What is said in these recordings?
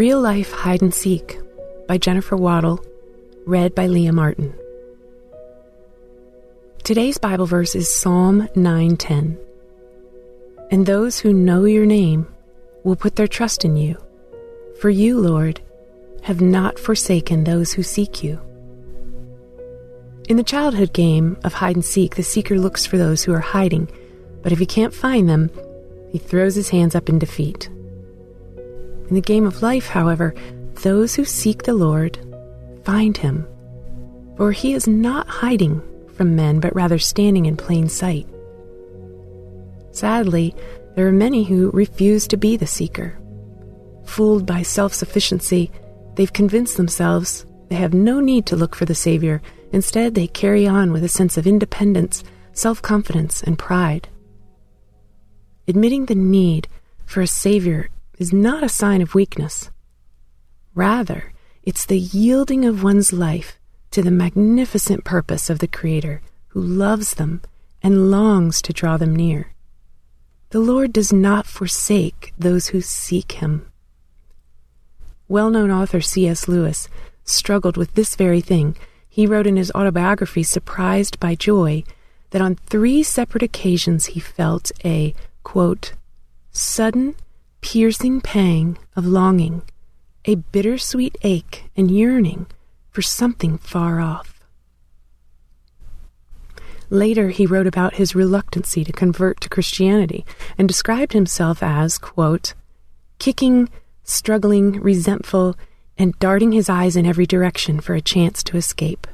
Real Life Hide and Seek by Jennifer Waddle, read by Leah Martin. Today's Bible verse is Psalm 9:10. And those who know your name will put their trust in you. For you, Lord, have not forsaken those who seek you. In the childhood game of hide and seek, the seeker looks for those who are hiding, but if he can't find them, he throws his hands up in defeat. In the game of life, however, those who seek the Lord find him, for he is not hiding from men, but rather standing in plain sight. Sadly, there are many who refuse to be the seeker. Fooled by self sufficiency, they've convinced themselves they have no need to look for the Savior. Instead, they carry on with a sense of independence, self confidence, and pride. Admitting the need for a Savior is not a sign of weakness. Rather, it's the yielding of one's life to the magnificent purpose of the Creator who loves them and longs to draw them near. The Lord does not forsake those who seek Him. Well known author C.S. Lewis struggled with this very thing. He wrote in his autobiography, Surprised by Joy, that on three separate occasions he felt a, quote, sudden, piercing pang of longing, a bittersweet ache and yearning for something far off. Later, he wrote about his reluctancy to convert to Christianity and described himself as, quote, kicking, struggling, resentful, and darting his eyes in every direction for a chance to escape.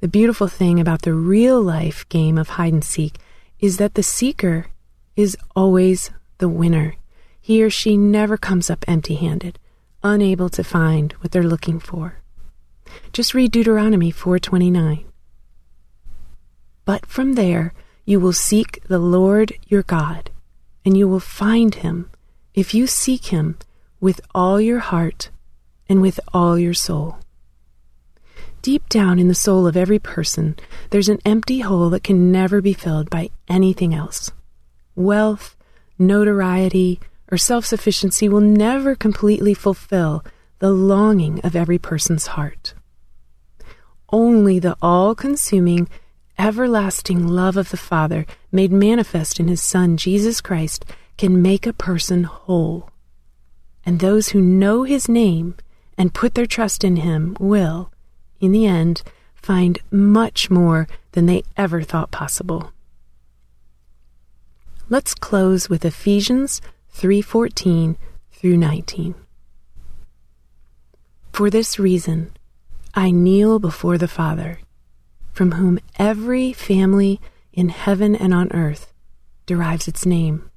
The beautiful thing about the real life game of hide and seek is that the seeker is always the winner. He or she never comes up empty handed, unable to find what they're looking for. Just read Deuteronomy 429. But from there you will seek the Lord your God, and you will find him if you seek him with all your heart and with all your soul. Deep down in the soul of every person, there's an empty hole that can never be filled by anything else. Wealth, notoriety, or self sufficiency will never completely fulfill the longing of every person's heart. Only the all consuming everlasting love of the Father made manifest in His Son, Jesus Christ, can make a person whole. And those who know His name and put their trust in Him will, in the end, find much more than they ever thought possible. Let's close with Ephesians 3:14 through 19. For this reason, I kneel before the Father from whom every family in heaven and on earth derives its name.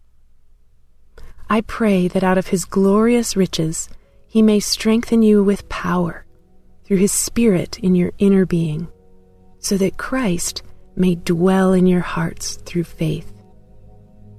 I pray that out of his glorious riches he may strengthen you with power through his Spirit in your inner being, so that Christ may dwell in your hearts through faith.